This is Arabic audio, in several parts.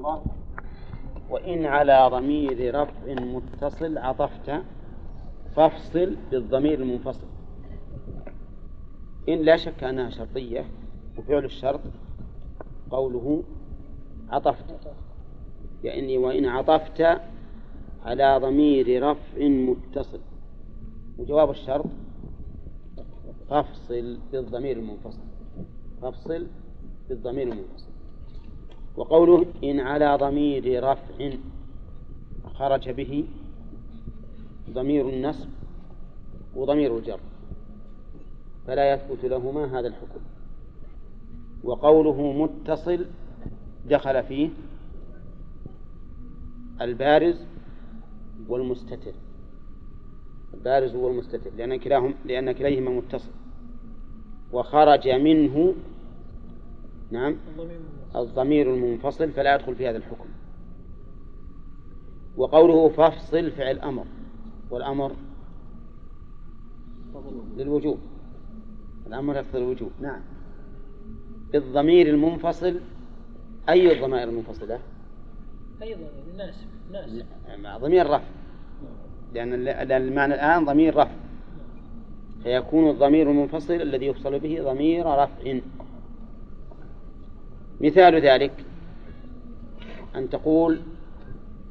الله. وإن على ضمير رفع متصل عطفت فافصل بالضمير المنفصل. إن لا شك أنها شرطية وفعل الشرط قوله عطفت. يعني وإن عطفت على ضمير رفع متصل. وجواب الشرط فافصل بالضمير المنفصل. فافصل بالضمير المنفصل. وقوله إن على ضمير رفع خرج به ضمير النصب وضمير الجر فلا يثبت لهما هذا الحكم. وقوله متصل دخل فيه البارز والمستتر. البارز والمستتر لأن كلاهم لأن كليهما متصل. وخرج منه نعم. الضمير المنفصل. فلا يدخل في هذا الحكم. وقوله فافصل فعل أمر. والأمر للوجوب. الأمر يقتضي الوجوب. نعم. بالضمير المنفصل أي الضمائر المنفصلة؟ أي ضمير الناس ناس ضمير رفع. لأن المعنى الآن ضمير رفع. فيكون الضمير المنفصل الذي يفصل به ضمير رفع. مثال ذلك أن تقول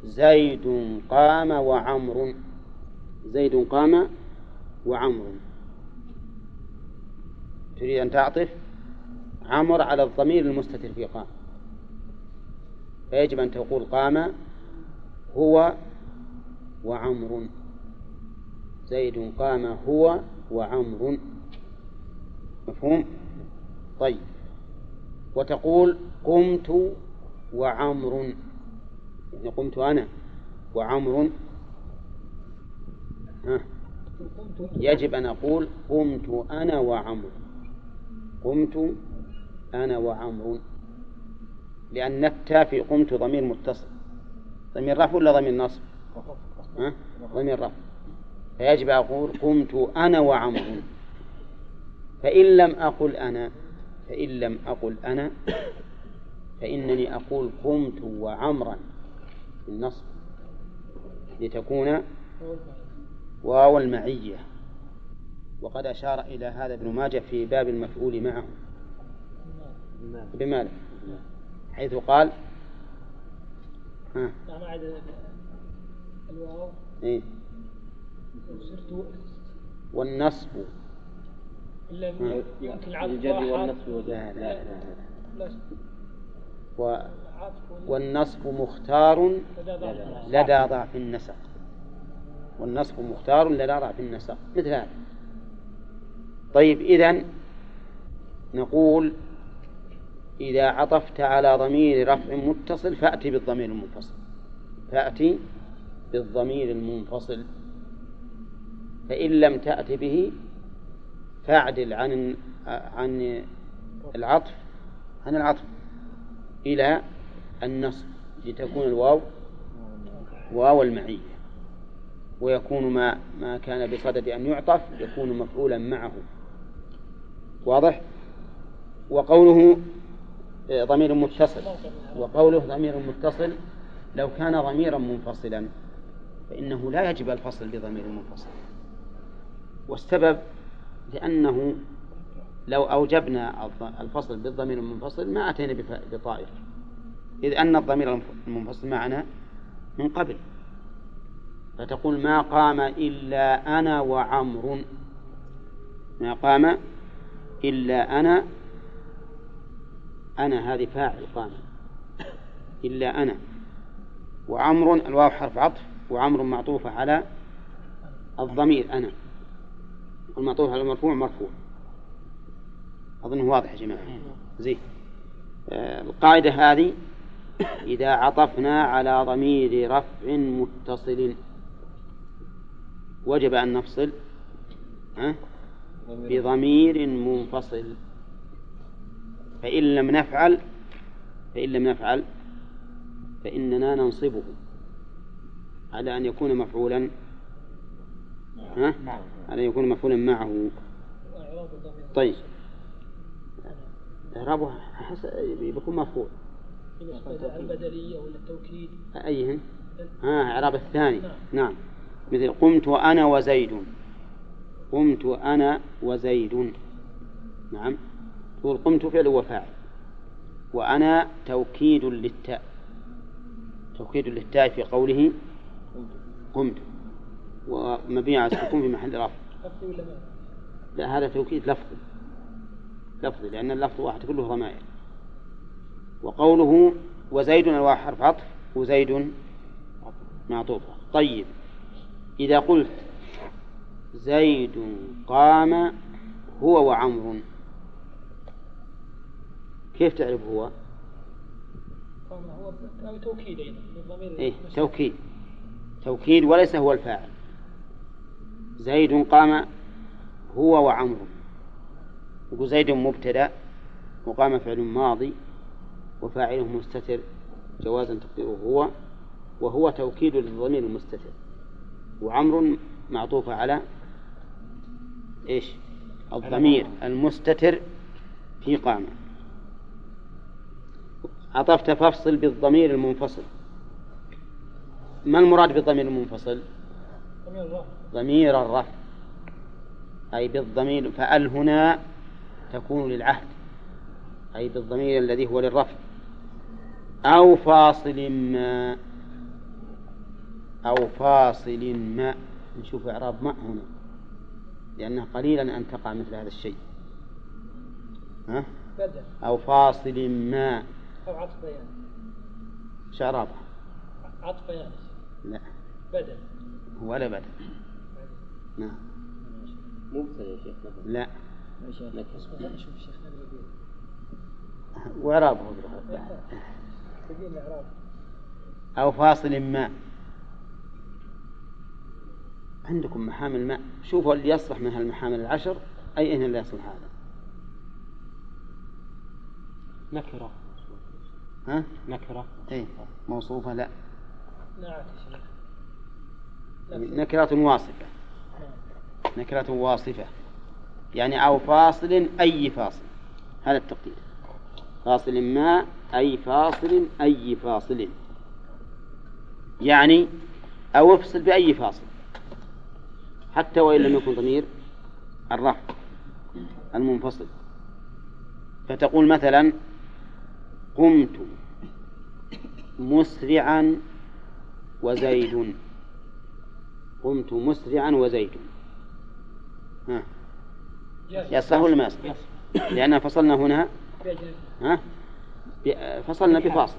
زيد قام وعمر. زيد قام وعمر. تريد أن تعطف؟ عمر على الضمير المستتر في قام. فيجب أن تقول قام هو وعمر. زيد قام هو وعمر. مفهوم؟ طيب. وتقول قمت وعمر. يعني قمت أنا وعمر. ها. يجب أن أقول قمت أنا وعمر. قمت أنا وعمر. لأن التاء في قمت ضمير متصل. ضمير رفع ولا ضمير نصب؟ ضمير رفع. فيجب أقول قمت أنا وعمر. فإن لم أقل أنا فإن لم أقل أنا فإنني أقول قمت وعمرا بالنصب لتكون واو المعية وقد أشار إلى هذا ابن ماجه في باب المفعول معه بماذا؟ حيث قال ها الواو إيه؟ والنصب إلا يمكن العطف والنصب لا لا لا. و والنصب مختار لدى ضعف النسق. والنصب مختار لدى ضعف النسق. مثل هذا. طيب إذن نقول إذا عطفت على ضمير رفع متصل فأتي بالضمير المنفصل. فأتي بالضمير المنفصل. فإن لم تأت به فاعدل عن عن العطف عن العطف إلى النصب لتكون الواو واو المعية ويكون ما ما كان بصدد أن يعطف يكون مفعولا معه. واضح؟ وقوله آه، ضمير متصل. وقوله ضمير متصل لو كان ضميرا منفصلا فإنه لا يجب الفصل بضمير منفصل. والسبب لأنه لو أوجبنا الفصل بالضمير المنفصل ما أتينا بطائر. إذ أن الضمير المنفصل معنا من قبل. فتقول ما قام إلا أنا وعمر. ما قام إلا أنا أنا هذه فاعل قام. إلا أنا. وعمر الواو حرف عطف وعمر معطوفة على الضمير أنا. والمعطوف على المرفوع مرفوع. أظنه واضح يا جماعة. زين. آه القاعدة هذه إذا عطفنا على ضمير رفع متصل. وجب أن نفصل بضمير منفصل. فإن لم نفعل فإن لم نفعل فإننا ننصبه على أن يكون مفعولا. ها؟ أن يكون مفعولا معه. طيب. إعرابه بيكون مفعول. البدلية ولا التوكيد أيهن؟ ها إعراب الثاني. نعم. نعم مثل قمت أنا وزيد. قمت أنا وزيد. نعم. تقول قمت فعل وفاعل. وأنا توكيد للتاء. توكيد للتاء في قوله قمت. ومبني على السكون في محل رفع لا هذا توكيد لفظي. لفظي لأن اللفظ واحد كله ضمائر. وقوله وزيد الواحد حرف عطف وزيد معطوفة طيب إذا قلت زيد قام هو وعمر كيف تعرف هو؟ قام هو توكيد إيه توكيد. توكيد وليس هو الفاعل. زيد قام هو وعمر. يقول زيد مبتدأ وقام فعل ماضي وفاعله مستتر جوازا تقديره هو وهو توكيد للضمير المستتر. وعمر معطوف على إيش؟ الضمير المستتر في قامة عطفت فافصل بالضمير المنفصل. ما المراد بالضمير المنفصل؟ ضمير الرفع. أي بالضمير فأل هنا تكون للعهد. أي بالضمير الذي هو للرفع. أو فاصل ما. أو فاصل ما. نشوف إعراب ما هنا. لأنه قليلا أن تقع مثل هذا الشيء. ها؟ بدل أو فاصل ما. أو عطف بيان. شو إعرابها؟ عطف بيان. لا. بدل ولا بدل نعم. مبتدا يا شيخ لا. يا شيخ نشوف الشيخ وإعرابه أو فاصل ما. عندكم محامل ماء شوفوا اللي يصلح من هالمحامل العشر أي إن اللي يصلح هذا. نكرة. ها؟ نكرة. إيه موصوفة لا. نعم نكرة واصفة. نكرة واصفة. يعني أو فاصل أي فاصل. هذا التقدير. فاصل ما أي فاصل أي فاصل. يعني أو افصل بأي فاصل. حتى وإن لم يكن ضمير الرفع المنفصل. فتقول مثلا قمت مسرعا وزيد قمت مسرعا وزيد ها. يصح ولا ما يصح؟ لأن فصلنا هنا. ها؟ فصلنا بفاصل.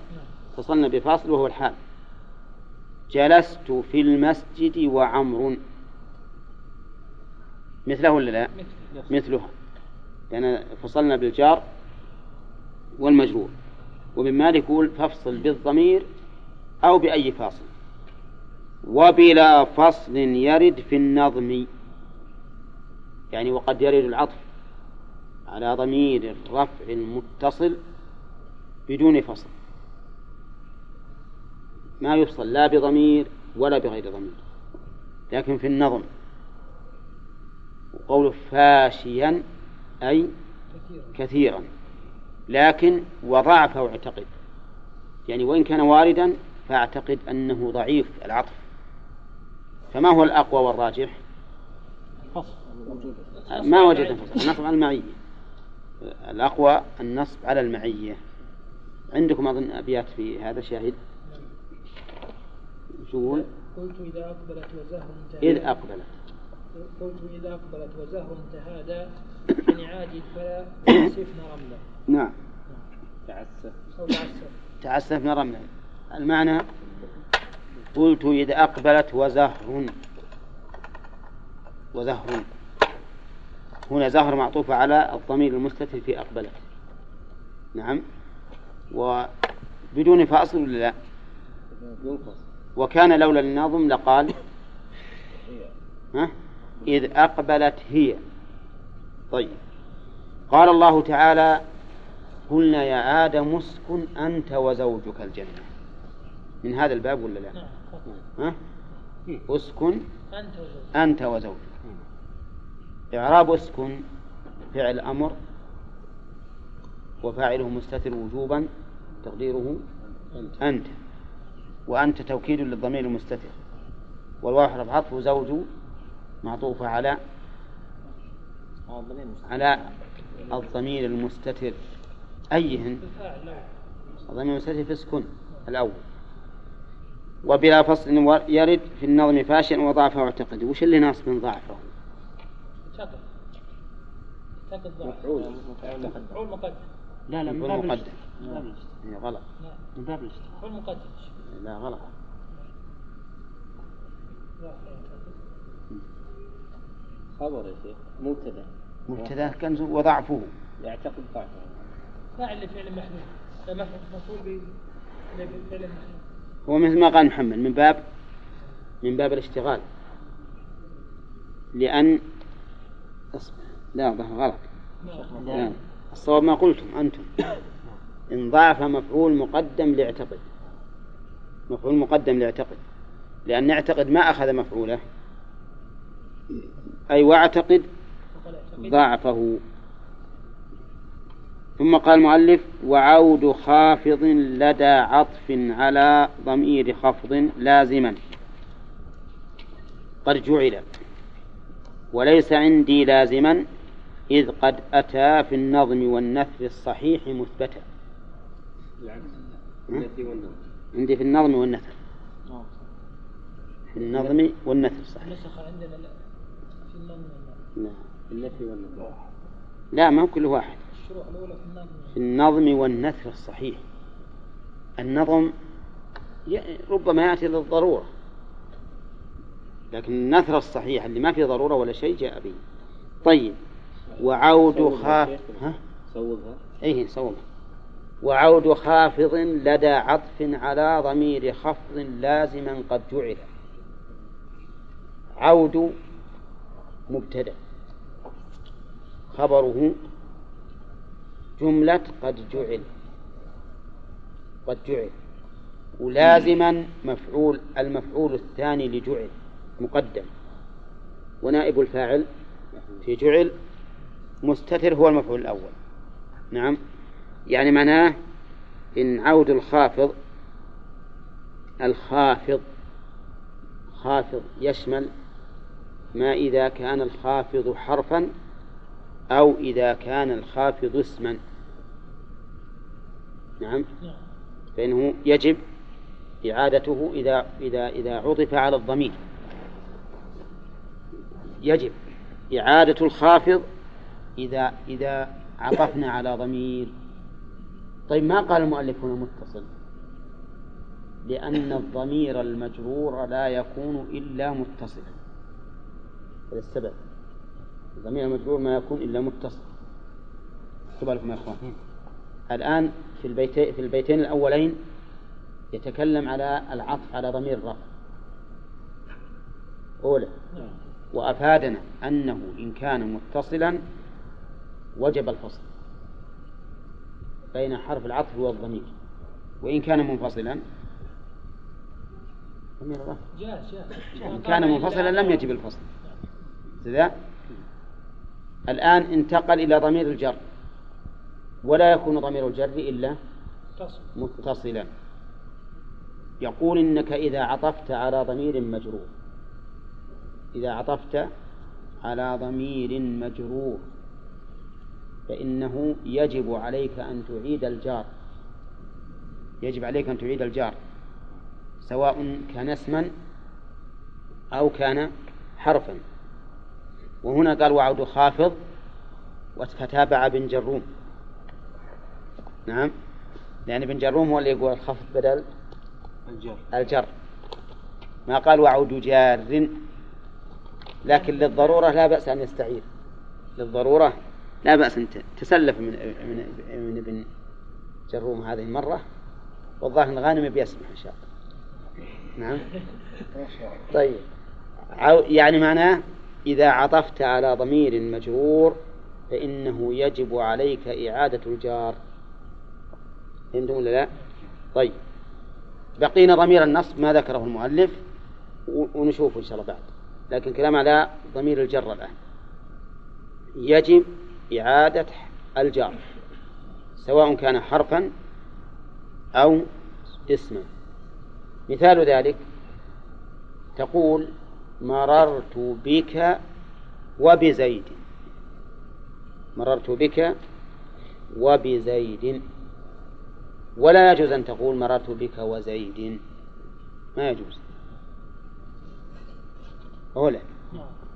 فصلنا بفاصل وهو الحال. جلست في المسجد وعمر. مثله ولا لا؟ مثلها. لأن فصلنا بالجار والمجرور. ومن مالك يقول فافصل بالضمير أو بأي فاصل. وبلا فصل يرد في النظم. يعني وقد يرد العطف على ضمير الرفع المتصل بدون فصل. ما يفصل لا بضمير ولا بغير ضمير لكن في النظم. وقول فاشيا أي كثيرا لكن وضعف واعتقد. يعني وإن كان واردا فأعتقد أنه ضعيف العطف. فما هو الأقوى والراجح؟ ما وجد النصب على المعية. الأقوى النصب على المعية. عندكم أظن أبيات في هذا شاهد؟ شو قلت إذا أقبلت وزهر إذ أقبلت. قلت إذا أقبلت وزهر تهادى يعني عادي فلا يسفن رملا. نعم. تعسف أو تعسف. تعسفنا رملا. المعنى؟ قلت إذا أقبلت وزهر. وزهر. هنا زهر معطوفة على الضمير المستتر في أقبلت. نعم. وبدون فاصل ولا لا؟ وكان لولا الناظم لقال ها؟ إذ أقبلت هي. طيب. قال الله تعالى قلنا يا آدم اسكن أنت وزوجك الجنة. من هذا الباب ولا لا؟ نعم ها؟ أسكن. أنت وزوجك. أنت وزوجك. إعراب أسكن فعل أمر وفاعله مستتر وجوبا تقديره أنت. وأنت توكيد للضمير المستتر. والواو حرف عطف زوج معطوفة على على الضمير المستتر. أيهن الضمير المستتر في السكون الأول. وبلا فصل يرد في النظم فاشيا وضعفه واعتقد. وش اللي ناصب من ضعفه؟ مفعول. مفعول مقدم. لا لا من مفعول باب مقدم إيه، غلط. من باب الاشتراك مفعول مقدم. لا غلط. خبر يا شيخ. مبتدأ. مبتدأ كنز وضعفه. يعتقد ضعفه. فاعل لفعل محذوف. مفعول به لفعل محذوف. هو مثل ما قال محمد من باب من باب الاشتغال. لأن لا غلط. الصواب ما قلتم أنتم. إن ضعف مفعول مقدم لاعتقد مفعول مقدم لاعتقد لأن اعتقد ما أخذ مفعوله. أي واعتقد ضعفه. ثم قال المؤلف وعود خافض لدى عطف على ضمير خفض لازما. قد جعل. وليس عندي لازما إذ قد أتى في النظم والنثر الصحيح مثبتا. عندي في النظم والنثر. في النظم والنثر صحيح. نسخ عندنا لا. في النظم والنظم. نعم. لا ما هو كل واحد. الشروح الأولى في النظم في النظم والنثر الصحيح. النظم ربما يأتي للضرورة لكن النثر الصحيح اللي ما فيه ضرورة ولا شيء جاء به. طيب وعود صوبها خاف. ها؟ صوبها. إيه صوم وعود خافض لدى عطف على ضمير خفض لازما قد جعل. عود مبتدأ. خبره جملة قد جعل. قد جعل. ولازما مفعول المفعول الثاني لجعل مقدم. ونائب الفاعل في جعل مستتر هو المفعول الأول. نعم. يعني معناه إن عود الخافض الخافض خافض يشمل ما إذا كان الخافض حرفا أو إذا كان الخافض اسما. نعم. نعم. فإنه يجب إعادته إذا إذا إذا عطف على الضمير. يجب إعادة الخافض إذا إذا عطفنا على ضمير. طيب ما قال المؤلف هنا متصل؟ لأن الضمير المجرور لا يكون إلا متصلا هذا السبب. الضمير المجرور ما يكون إلا متصل. اكتبوا لكم يا إخوان. الآن في البيتين في البيتين الأولين يتكلم على العطف على ضمير الرفع. أولى وأفادنا أنه إن كان متصلا وجب الفصل بين حرف العطف والضمير. وإن كان منفصلا ضمير الرفع. إن كان منفصلا لم يجب الفصل. كذا الآن انتقل إلى ضمير الجر. ولا يكون ضمير الجر إلا تصل متصلا. يقول إنك إذا عطفت على ضمير مجرور. إذا عطفت على ضمير مجرور فإنه يجب عليك أن تعيد الجار. يجب عليك أن تعيد الجار سواء كان اسما أو كان حرفا. وهنا قال وعود خافض فتابع ابن جروم نعم. لأن ابن جروم هو اللي يقول الخفض بدل الجر. الجر. ما قال وعود جار لكن للضرورة لا بأس أن يستعير. للضرورة لا بأس أن تسلف من من من ابن جروم هذه المرة. والظاهر الغانم بيسمح إن شاء الله. نعم. طيب. يعني معناه إذا عطفت على ضمير مجرور فإنه يجب عليك إعادة الجار. فهمتم ولا لا؟ طيب. بقينا ضمير النصب ما ذكره المؤلف ونشوفه إن شاء الله بعد. لكن كلام على ضمير الجر الآن يجب إعادة الجار سواء كان حرفا أو اسما. مثال ذلك تقول مررت بك وبزيد. مررت بك وبزيد. ولا يجوز أن تقول مررت بك وزيد. ما يجوز. أولا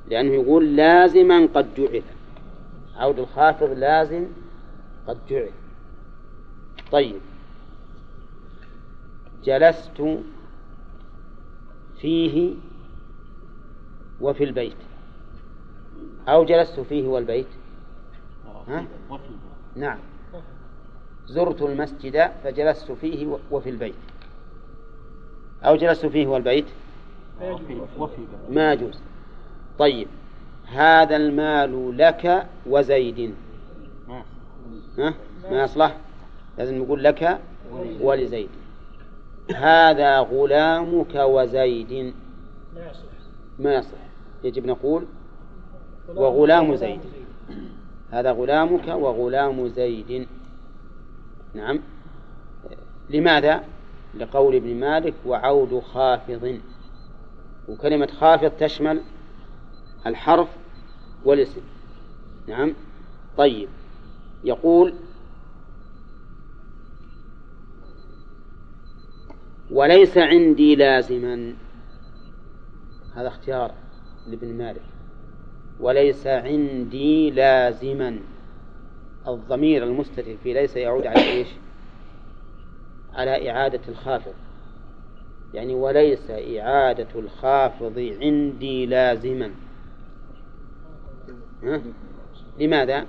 لأنه يقول لازما قد جعل. عود الخافض لازم قد جعل. طيب. جلست فيه وفي البيت. أو جلست فيه والبيت. ها؟ نعم. زرت المسجد فجلست فيه وفي البيت. أو جلست فيه والبيت؟ ما يجوز طيب هذا المال لك وزيد. ها؟ ما يصلح؟ لازم نقول لك ولزيد. هذا غلامك وزيد. ما يصلح. يجب نقول وغلام زيد. هذا غلامك وغلام زيد. نعم. لماذا؟ لقول ابن مالك وعود خافض. وكلمة خافض تشمل الحرف والاسم. نعم. طيب. يقول وليس عندي لازما. هذا اختيار لابن مالك. وليس عندي لازما. الضمير المستتر في ليس يعود على إيش؟ على إعادة الخافض يعني وليس إعادة الخافض عندي لازما ها؟ لماذا؟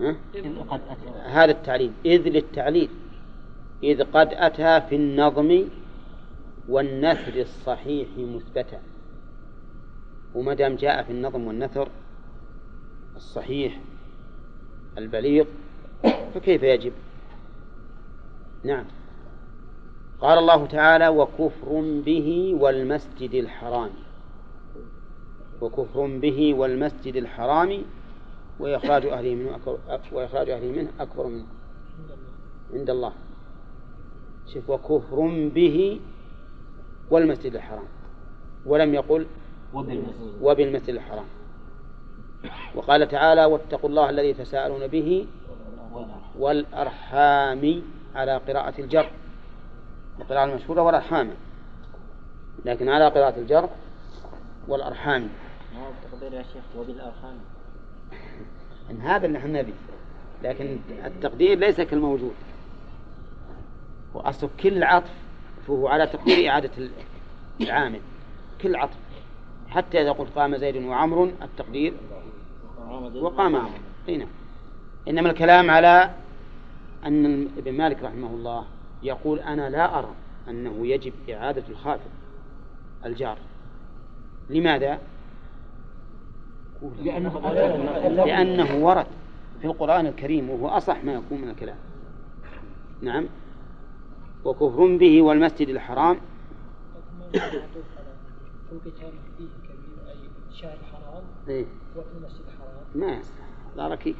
ها؟ هذا التعليل إذ للتعليل إذ قد أتى في النظم والنثر الصحيح مثبتا وما دام جاء في النظم والنثر الصحيح البليغ فكيف يجب؟ نعم. قال الله تعالى وكفر به والمسجد الحرام. وكفر به والمسجد الحرام وإخراج أهله منه أكبر وإخراج أهله منه أكبر منه. عند الله. شوف وكفر به والمسجد الحرام. ولم يقل وبالمسجد. الحرام. وقال تعالى واتقوا الله الذي تساءلون به والأرحام على قراءة الجر. القراءة المشهورة والأرحام. لكن على قراءة الجر والأرحام. تقدير يا شيخ وبالأرحام إن هذا اللي إحنا نبي. لكن التقدير ليس كالموجود. وأصل كل عطف فهو على تقدير إعادة العامل. كل عطف. حتى إذا قلت قام زيد وعمر التقدير وقام عمرو هنا إنما الكلام على أن ابن مالك رحمه الله يقول أنا لا أرى أنه يجب إعادة الخافض الجار. لماذا؟ لأنه, لأنه ورد في القرآن الكريم وهو أصح ما يكون من الكلام. نعم. وكفر به والمسجد الحرام. القتال فيه كبير أي شهر الحرام إيه؟ وفي المسجد الحرام ما لا ركيك.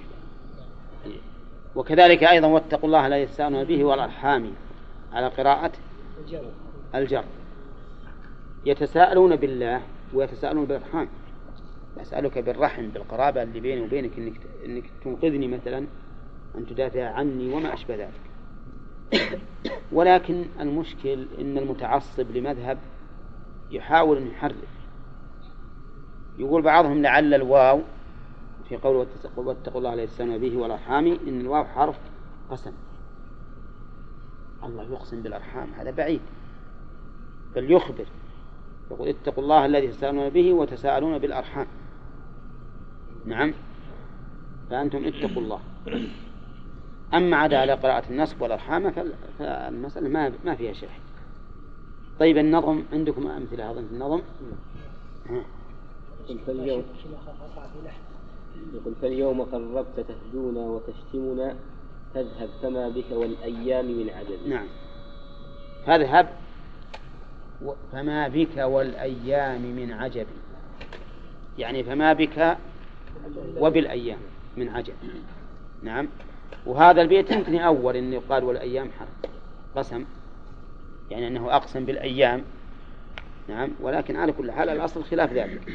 وكذلك أيضا واتقوا الله لا يستأنون به والأرحام على قراءة الجر. الجر يتساءلون بالله ويتساءلون بالأرحام. أسألك بالرحم بالقرابة اللي بيني وبينك إنك, إنك تنقذني مثلا أن تدافع عني وما أشبه ذلك. ولكن المشكل أن المتعصب لمذهب يحاول أن يحرف يقول بعضهم لعل الواو في قول واتقوا الله لا يستنوا به والأرحام. إن الواو حرف قسم. الله يقسم بالأرحام هذا بعيد. بل يخبر. يقول اتقوا الله الذي تساءلون به وتساءلون بالأرحام. نعم. فأنتم اتقوا الله. أما عدا على قراءة النصب والأرحام فالمسألة ما ما فيها شيء طيب النظم عندكم أمثلة أظن النظم؟ ها. يقول فاليوم قربت تهدونا وتشتمنا تذهب فما بك والأيام من عدد. نعم. فاذهب فما بك والأيام من عجب. يعني فما بك وبالأيام من عجب. نعم. وهذا البيت يمكن أول أن يقال والأيام حرب قسم. يعني أنه أقسم بالأيام. نعم. ولكن على كل حال الأصل خلاف ذلك.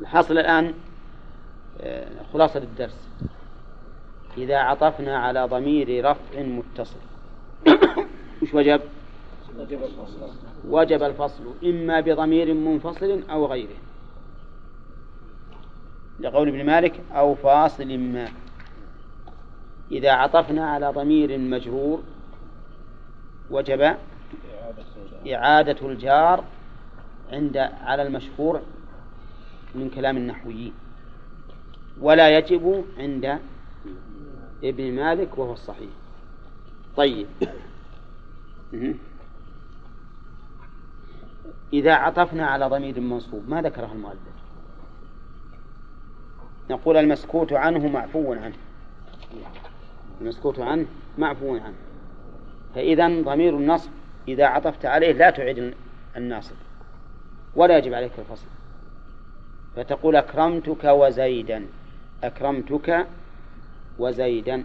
الحاصل الآن خلاصة الدرس. إذا عطفنا على ضمير رفع متصل. وش وجب؟ وجب الفصل. إما بضمير منفصل أو غيره. لقول ابن مالك أو فاصل ما. إذا عطفنا على ضمير مجرور وجب إعادة الجار عند على المشهور من كلام النحويين. ولا يجب عند ابن مالك وهو الصحيح. طيب. إذا عطفنا على ضمير منصوب ما ذكره المؤلف؟ نقول المسكوت عنه معفو عنه. المسكوت عنه معفو عنه. فإذا ضمير النصب إذا عطفت عليه لا تعيد الناصب ولا يجب عليك الفصل. فتقول أكرمتك وزيدا. أكرمتك وزيدا.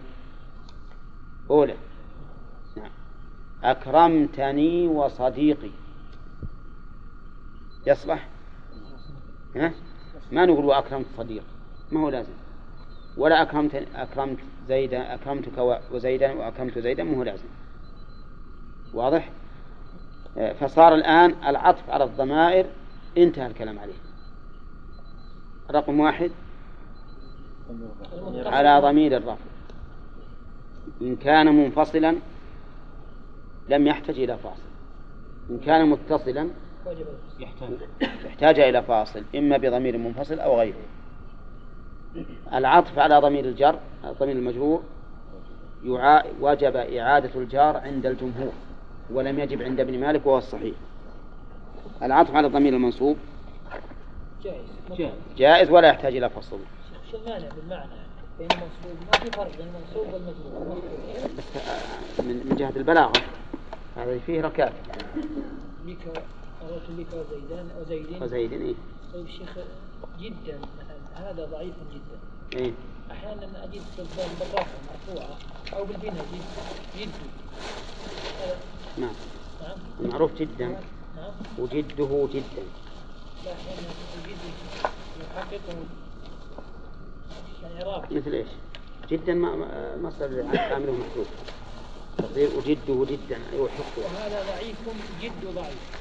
أولى. نعم. أكرمتني وصديقي. يصلح؟ ها؟ ما نقول وأكرمت صديق. ما هو لازم. ولا أكرمت أكرمت زيدا أكرمتك وزيدا وأكرمت زيدا ما هو لازم. واضح؟ فصار الآن العطف على الضمائر انتهى الكلام عليه. رقم واحد. على ضمير الرفع. إن كان منفصلا لم يحتج إلى فاصل. إن كان متصلا يحتاج إلى فاصل إما بضمير منفصل أو غيره. العطف على ضمير الجر ضمير المجرور وجب إعادة الجار عند الجمهور ولم يجب عند ابن مالك وهو الصحيح. العطف على الضمير المنصوب جائز. جائز ولا يحتاج إلى فصل. شو المانع بالمعنى. بين المنصوب ما في فرق بين المنصوب والمجرور. بس آه، من من جهة البلاغة. هذا فيه ركات بك أردت بك وزيدان وزيد وزيد إيه. طيب شيخ جدا هذا ضعيف جدا. إيه. أحيانا أجد بالرفع مرفوعة أو بالبناء جد جد. نعم. نعم. معروف جدا. نعم. وجده جدا. لا أحيانا الجد يحققه مثل إيش؟ جدا ما ما- مصدر عامله محذوف تقدير وجده جدا أي يحقه وهذا ضعيف جد ضعيف.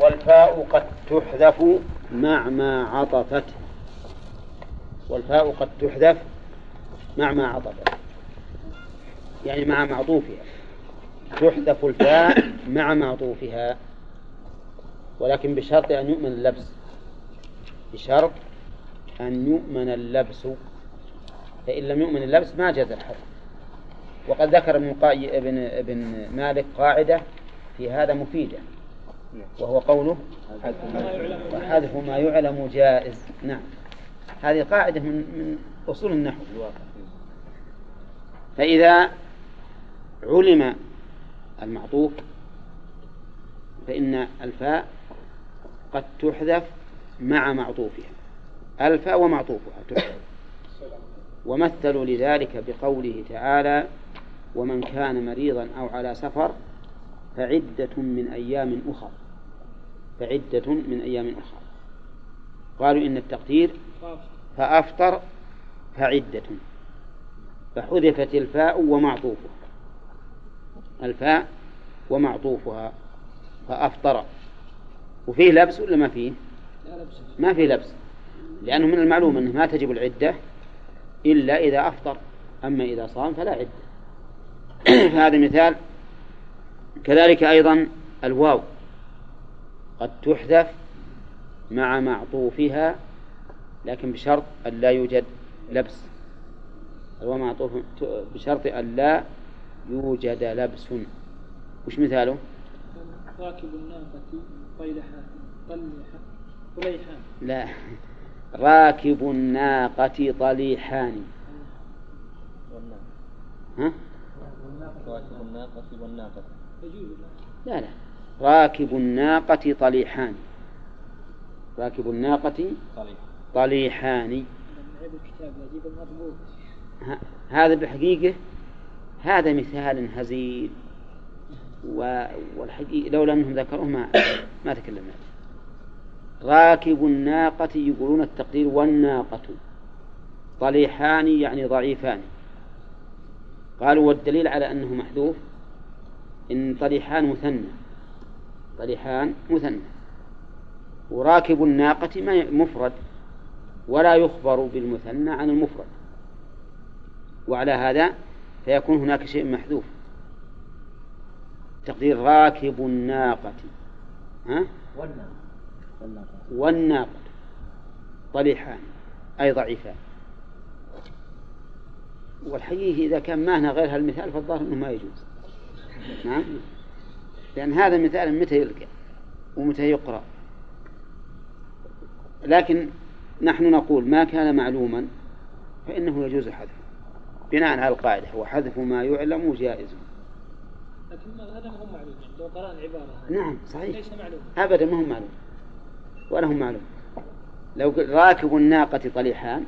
والفاء قد تحذف مع ما عطفت. والفاء قد تحذف مع ما عطفت. يعني مع معطوفها تحذف الفاء مع معطوفها ولكن بشرط أن يؤمن اللبس بشرط أن يؤمن اللبس. فإن لم يؤمن اللبس ما جاز الحذف وقد ذكر ابن ابن ابن مالك قاعدة في هذا مفيدة. وهو قوله وحذف ما يعلم جائز. نعم. هذه قاعدة من من أصول النحو. فإذا علم المعطوف فإن الفاء قد تحذف مع معطوفها. الفاء ومعطوفها تحذف ومثلوا لذلك بقوله تعالى ومن كان مريضا أو على سفر فعدة من أيام أخر. فعدة من أيام أخرى قالوا إن التقدير فأفطر فعدة. فحذفت الفاء ومعطوفها. الفاء ومعطوفها. فأفطر. وفيه لبس ولا ما فيه؟ ما فيه لبس. لأنه من المعلوم أنه ما تجب العدة إلا إذا أفطر. أما إذا صام فلا عدة. فهذا مثال. كذلك أيضا الواو. قد تحذف مع معطوفها لكن بشرط أن لا يوجد لبس. الواو معطوف بشرط أن لا يوجد لبس. وش مثاله؟ راكب الناقة طيلحان طليحان لا. راكب الناقة طليحان. ها؟ راكب الناقة والناقة لا لا. راكب الناقة طليحان. راكب الناقة طليحان. هذا بالحقيقة هذا مثال هزيل. والحقيقة لولا أنهم ذكروه ما ما تكلمنا. راكب الناقة يقولون التقدير والناقة. طليحان يعني ضعيفان. قالوا والدليل على أنه محذوف إن طليحان مثنى. طليحان مثنى. وراكب الناقة ما مفرد. ولا يخبر بالمثنى عن المفرد. وعلى هذا فيكون هناك شيء محذوف. تقدير راكب الناقة. ها؟ والناقة. طليحان أي ضعيفان. والحقيقة إذا كان معنا غير هالمثال فالظاهر أنه ما يجوز. نعم؟ لأن هذا مثال متى يلقى ومتى يقرأ؟ لكن نحن نقول ما كان معلوما فإنه يجوز حذفه. بناء على القاعدة وحذف ما يعلم جائز لكن هذا ما هو معلوم لو قرأنا العبارة نعم صحيح. ليس معلوم. أبدا ما هم معلوم. ولا هم معلوم. لو راكب الناقة طليحان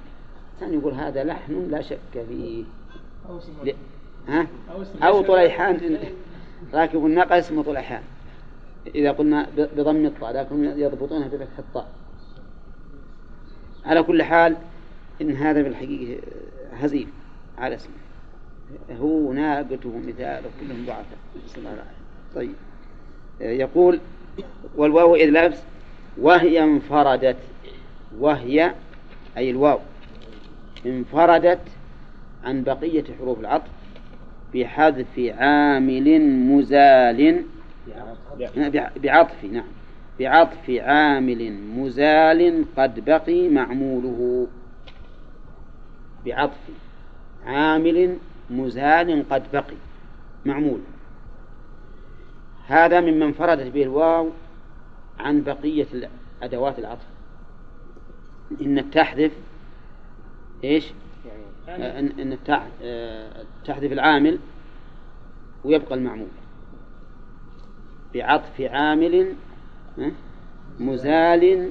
كان يقول هذا لحن لا شك فيه. ل... ها؟ أو طليحان. راكب الناقة اسمه طليحان. إذا قلنا بضم الطاء لكن يضبطونها بفتح الطاء. على كل حال إن هذا بالحقيقة هزيل على اسمه. هو ناقته مثال كلهم ضعفاء. نسأل الله العافية. طيب. يقول والواو إذ لبس وهي انفردت وهي أي الواو انفردت عن بقية حروف العطف بحذف عامل مزال. بع- بعطف نعم. بعطف عامل مزال قد بقي معموله. بعطف عامل مزال قد بقي معمول. هذا مما انفردت به الواو عن بقية أدوات العطف. إن تحذف إيش؟ آه، إن إن آه، تحذف العامل ويبقى المعمول. بعطف عامل مزال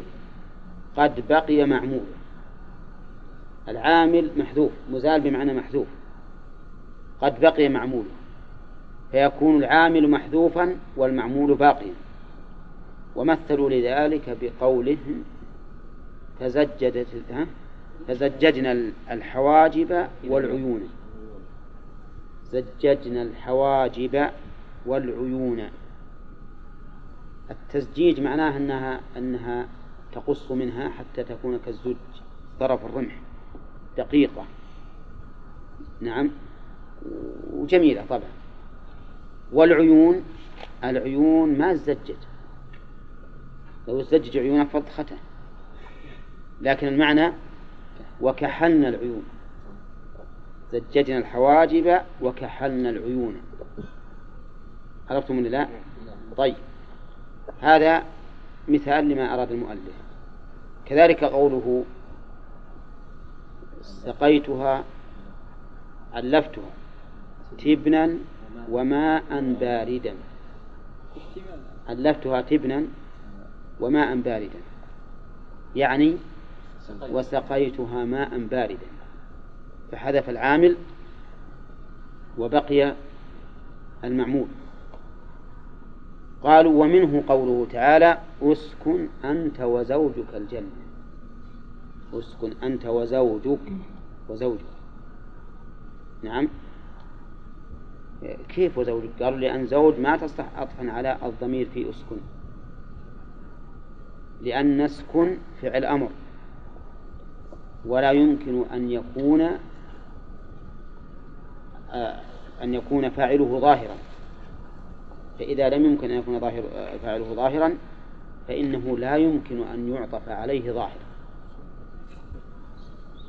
قد بقي معمول. العامل محذوف مزال بمعنى محذوف. قد بقي معمول. فيكون العامل محذوفا والمعمول باقيا. ومثلوا لذلك بقولهم تزجدت؟ تزججنا الحواجب والعيون. زججنا الحواجب والعيون. التزجيج معناه أنها أنها تقص منها حتى تكون كالزج طرف الرمح. دقيقة. نعم. وجميلة طبعا. والعيون العيون ما زجت لو زجج عيونك فضخته لكن المعنى وكحلنا العيون. زججنا الحواجب وكحلنا العيون. عرفتم ولا لا؟ طيب. هذا مثال لما أراد المؤلف. كذلك قوله سقيتها علفتها تبنا وماء باردا. علفتها تبنا وماء باردا. يعني وسقيتها ماء باردا. فحذف العامل وبقي المعمول. قالوا ومنه قوله تعالى أسكن أنت وزوجك الجنة. أسكن أنت وزوجك وزوجك. نعم. كيف وزوجك؟ قالوا لأن زوج ما تصلح عطفا على الضمير في أسكن. لأن اسكن فعل أمر. ولا يمكن أن يكون آه، أن يكون فاعله ظاهرا. فإذا لم يمكن أن يكون ظاهر آه، فاعله ظاهرا فإنه لا يمكن أن يعطف عليه ظاهرا.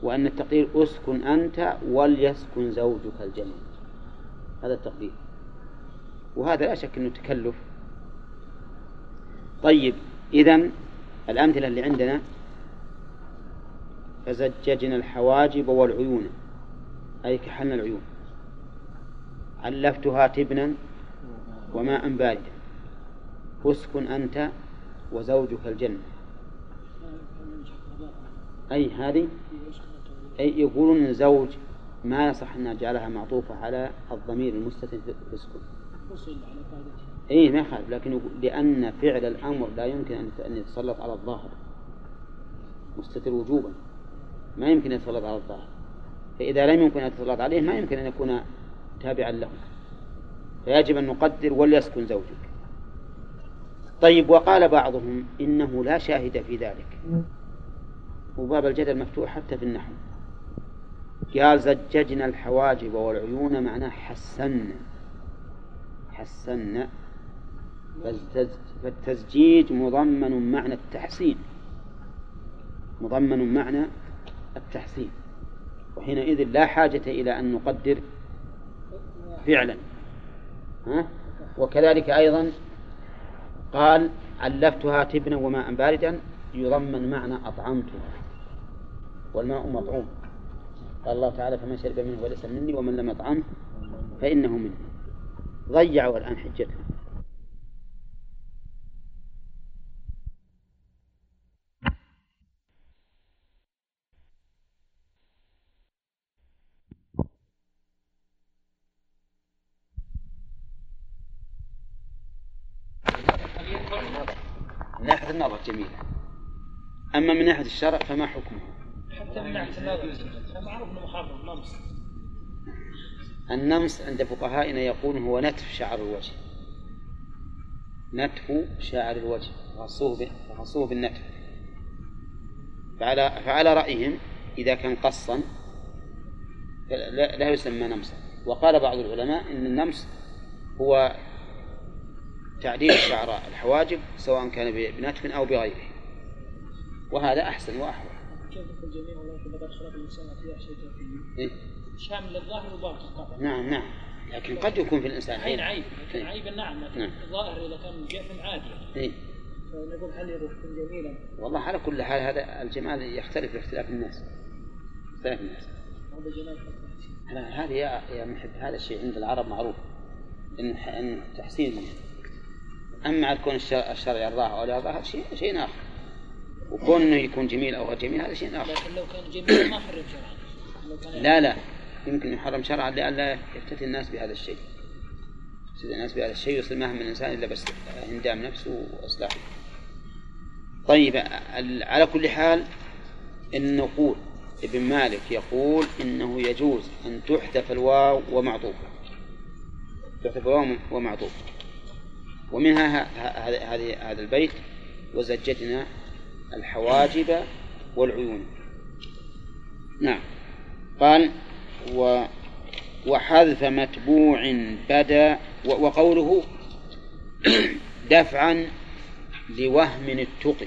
وأن التقدير أسكن أنت وليسكن زوجك الجنة هذا التقدير. وهذا لا شك أنه تكلف. طيب إذن الأمثلة اللي عندنا فزججنا الحواجب والعيون. أي كحلنا العيون. علفتها تبنا وماء باردا. اسكن أنت وزوجك الجنة. أي هذه؟ أي يقولون الزوج ما يصح أن نجعلها معطوفة على الضمير المستتر في قاعدته اي ما يخالف. لكن لأن فعل الأمر لا يمكن أن- يتسلط على الظاهر. مستتر وجوبا. ما يمكن أن يتسلط على الظاهر. فإذا لم يمكن أن يتسلط عليه ما يمكن أن يكون تابعا له. فيجب أن نقدر وليسكن زوجك. طيب وقال بعضهم إنه لا شاهد في ذلك. وباب الجدل مفتوح حتى في النحو. قال زججنا الحواجب والعيون معناه حسنا حسنا فالتزجيج مضمن معنى التحسين. مضمن معنى التحسين. وحينئذ لا حاجة إلى أن نقدر فعلا. ها؟ وكذلك أيضا قال علفتها تبنا وماء باردا يضمن معنى أطعمتها والماء مطعوم. قال الله تعالى فمن شرب منه وليس مني ومن لم يطعمه فإنه مني. ضيعوا الآن حجتهم من ناحية النظر جميلة. أما من ناحية الشرع فما حكمه؟ حتى من ناحيه النظر. معروف إنه محرم نمص النمس عند فقهائنا يقول هو نتف شعر الوجه. نتف شعر الوجه. خصوه بالنتف. فعلى فعلى رأيهم إذا كان قصا لا يسمى نمسا. وقال بعض العلماء إن النمس هو تعديل شعر الحواجب سواء كان بنتف أو بغيره وهذا أحسن وأحوط كيف يكون جميع ولكن لقد خلق الانسان فيها شيء إيه؟ شامل للظاهر وباطن طبعا نعم نعم لكن قد يكون في الإنسان عين عيب. عيب لكن إيه. عيب نعم لكن. الظاهر إذا كان جسم عادي إيه؟ فنقول هل يكون جميلا والله على كل حال هذا الجمال يختلف باختلاف الناس اختلاف الناس هذا جمال هذه يا يا محب هذا الشيء عند العرب معروف ح- إن تحسين أما أن يكون الشرع, يرضاه أو لا يرضاه هذا شيء شيء آخر. وكون يكون جميل أو غير جميل هذا شيء آخر. لكن لو كان جميل ما حرم شرعا. لا لا. يمكن يحرم شرعا لئلا يفتتن الناس بهذا الشيء. يفتتن الناس بهذا الشيء ويصير ما هم من الإنسان إلا بس هندام نفسه وإصلاحه. طيب على كل حال إن نقول ابن مالك يقول إنه يجوز أن تحذف الواو ومعطوفة. تحذف الواو ومعطوفة. ومنها هذه- هذا البيت وزجتنا الحواجب والعيون. نعم. قال و وحذف متبوع بدا وقوله دفعا لوهم اتقي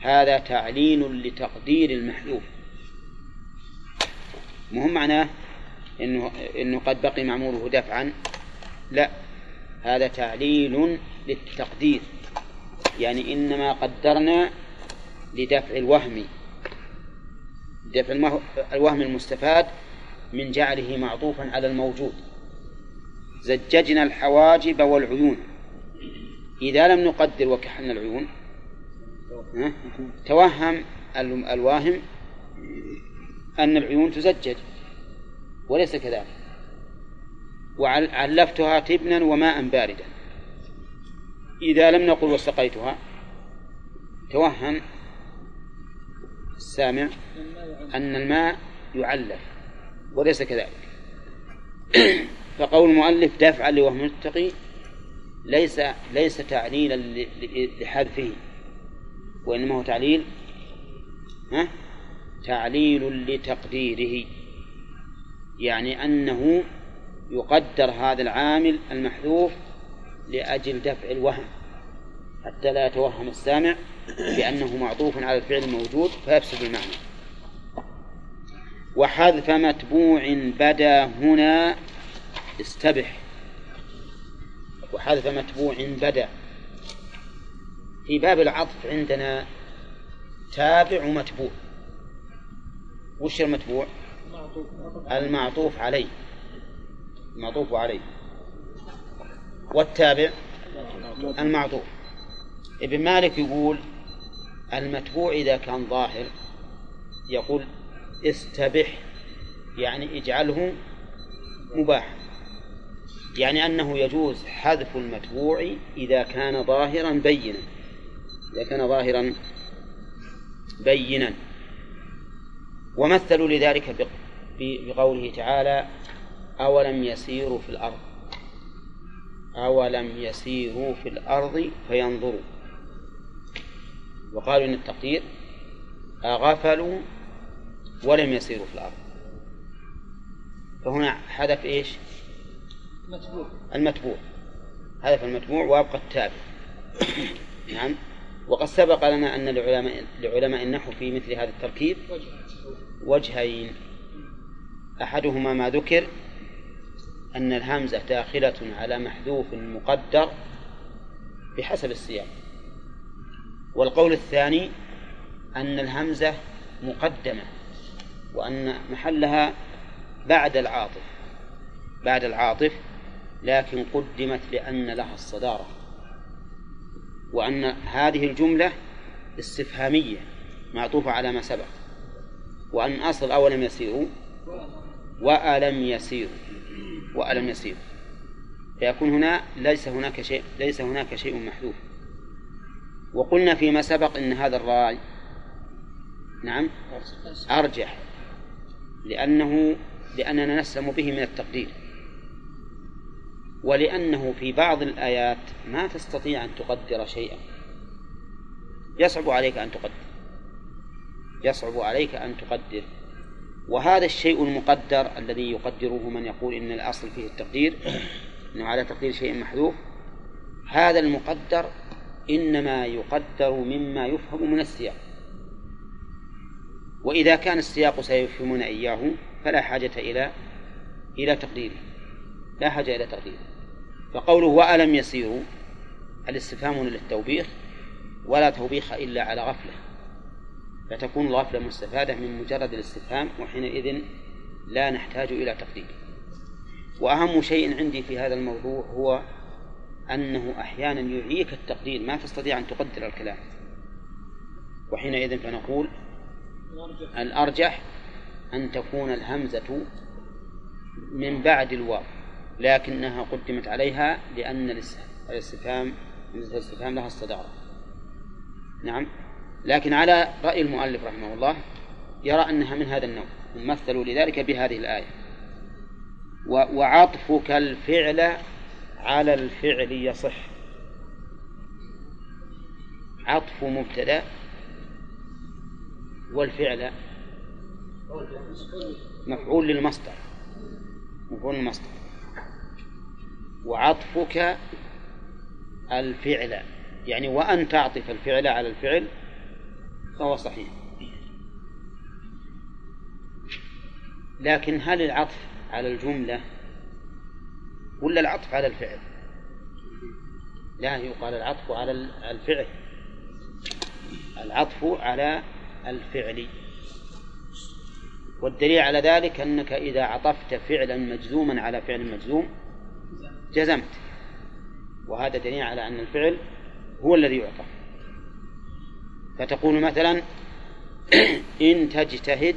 هذا تعليل لتقدير المحذوف. مهم معناه انه إنه قد بقي معموله دفعا. لا. هذا تعليل للتقدير. يعني إنما قدرنا لدفع الوهم. دفع الوهم المستفاد من جعله معطوفا على الموجود. زججنا الحواجب والعيون. إذا لم نقدر وكحلنا العيون توهم ال- الواهم أن العيون تزجج وليس كذلك. وعلفتها تبنا وماء باردا. إذا لم نقل وسقيتها توهم السامع أن الماء يعلف وليس كذلك. فقول المؤلف دفعا لوهم التقي ليس ليس تعليلا لحذفه وإنما هو تعليل ها؟ تعليل لتقديره. يعني أنه يقدر هذا العامل المحذوف لأجل دفع الوهم. حتى لا يتوهم السامع بأنه معطوف على الفعل الموجود فيفسد المعنى. وحذف متبوع بدا هنا استبح. وحذف متبوع بدا. في باب العطف عندنا تابع ومتبوع. وش المتبوع؟ معطوف المعطوف عليه. المعطوف عليه. والتابع المعطوف. ابن مالك يقول المتبوع إذا كان ظاهر يقول استبح يعني اجعله مباحا يعني أنه يجوز حذف المتبوع إذا كان ظاهرا بينا. إذا كان ظاهرا بينا. ومثلوا لذلك بقوله تعالى أولم يسيروا في الأرض؟ أولم يسيروا في الأرض فينظروا. وقالوا إن التقدير أغفلوا ولم يسيروا في الأرض. فهنا حذف إيش؟ متبوع المتبوع. حذف المتبوع وأبقى التابع. نعم. وقد سبق لنا أن لعلماء لعلماء النحو في مثل هذا التركيب وجه وجهين. أحدهما ما ذكر أن الهمزة داخلة على محذوف مقدر بحسب السياق. والقول الثاني أن الهمزة مقدمة وأن محلها بعد العاطف بعد العاطف لكن قدمت لأن لها الصدارة. وأن هذه الجملة استفهامية معطوفة على ما سبق. وأن أصل أولم يسيروا وألم يسيروا. وألم يسيروا فيكون هنا ليس هناك شيء ليس هناك شيء محذوف. وقلنا فيما سبق أن هذا الرأي نعم أرجح لأنه لأننا نسلم به من التقدير. ولأنه في بعض الآيات ما تستطيع أن تقدر شيئا. يصعب عليك أن تقدر. يصعب عليك أن تقدر. وهذا الشيء المقدر الذي يقدره من يقول إن الأصل فيه التقدير أنه على تقدير شيء محذوف. هذا المقدر إنما يقدر مما يفهم من السياق. وإذا كان السياق سيفهمون إياه فلا حاجة إلى إلى تقديره. لا حاجة إلى تقديره. فقوله وألم يسيروا الاستفهام للتوبيخ ولا توبيخ إلا على غفلة. فتكون الغفلة مستفادة من مجرد الاستفهام وحينئذ لا نحتاج إلى تقدير. وأهم شيء عندي في هذا الموضوع هو أنه أحيانا يعيك التقدير ما تستطيع أن تقدر الكلام. وحينئذ فنقول الأرجح أن تكون الهمزة من بعد الواو لكنها قدمت عليها لأن الاستفهام الاستفهام لها الصدارة. نعم؟ لكن على رأي المؤلف رحمه الله يرى أنها من هذا النوع مثلوا لذلك بهذه الآية. وعطفك الفعل على الفعل يصح. عطف مبتدأ والفعل مفعول للمصدر مفعول للمصدر. وعطفك الفعل يعني وأن تعطف الفعل على الفعل فهو صحيح. لكن هل العطف على الجملة ولا العطف على الفعل؟ لا يقال العطف على الفعل. العطف على الفعل. والدليل على ذلك أنك إذا عطفت فعلا مجزوما على فعل مجزوم جزمت. وهذا دليل على أن الفعل هو الذي يعطى فتقول مثلا إن تجتهد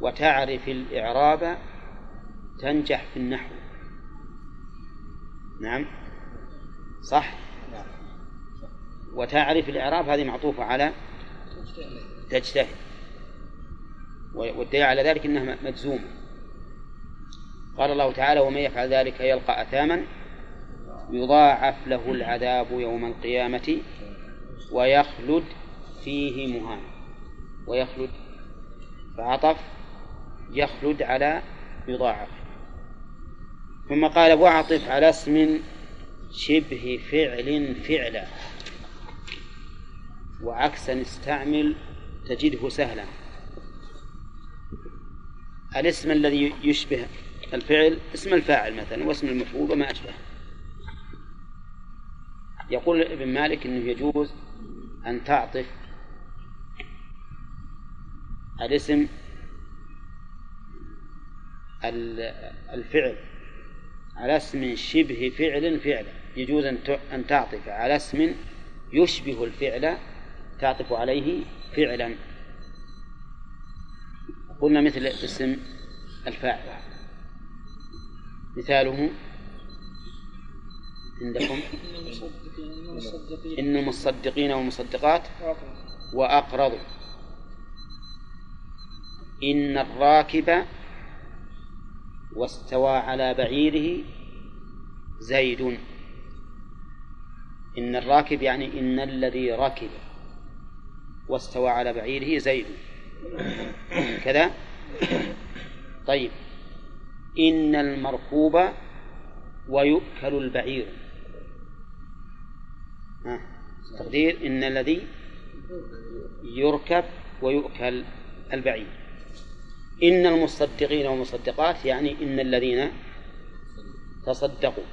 وتعرف الإعراب تنجح في النحو. نعم. صح؟ وتعرف الإعراب هذه معطوفة على تجتهد. والدليل على ذلك أنها مجزومة. قال الله تعالى ومن يفعل ذلك يلقى أثاما يضاعف له العذاب يوم القيامة ويخلد فيه مهانا ويخلد. فعطف يخلد على يضاعف. ثم قال واعطف على اسم شبه فعل فعلا. وعكسا استعمل تجده سهلا. الاسم الذي يشبه الفعل اسم الفاعل مثلا واسم المفعول وما أشبه يقول ابن مالك إنه يجوز أن تعطف الاسم الفعل على اسم شبه فعل فعلا يجوز أن تعطف على اسم يشبه الفعل تعطف عليه فعلا. قلنا مثل اسم الفاعل. مثاله عندكم؟ إن المصدقين والمصدقات وأقرضوا إن الراكب واستوى على بعيره زيد. إن الراكب يعني إن الذي ركب واستوى على بعيره زيد. كذا؟ طيب. إن المركوب ويؤكل البعير. تقدير إن الذي يركب ويؤكل البعير. إن المصدقين والمصدقات يعني إن الذين تصدقوا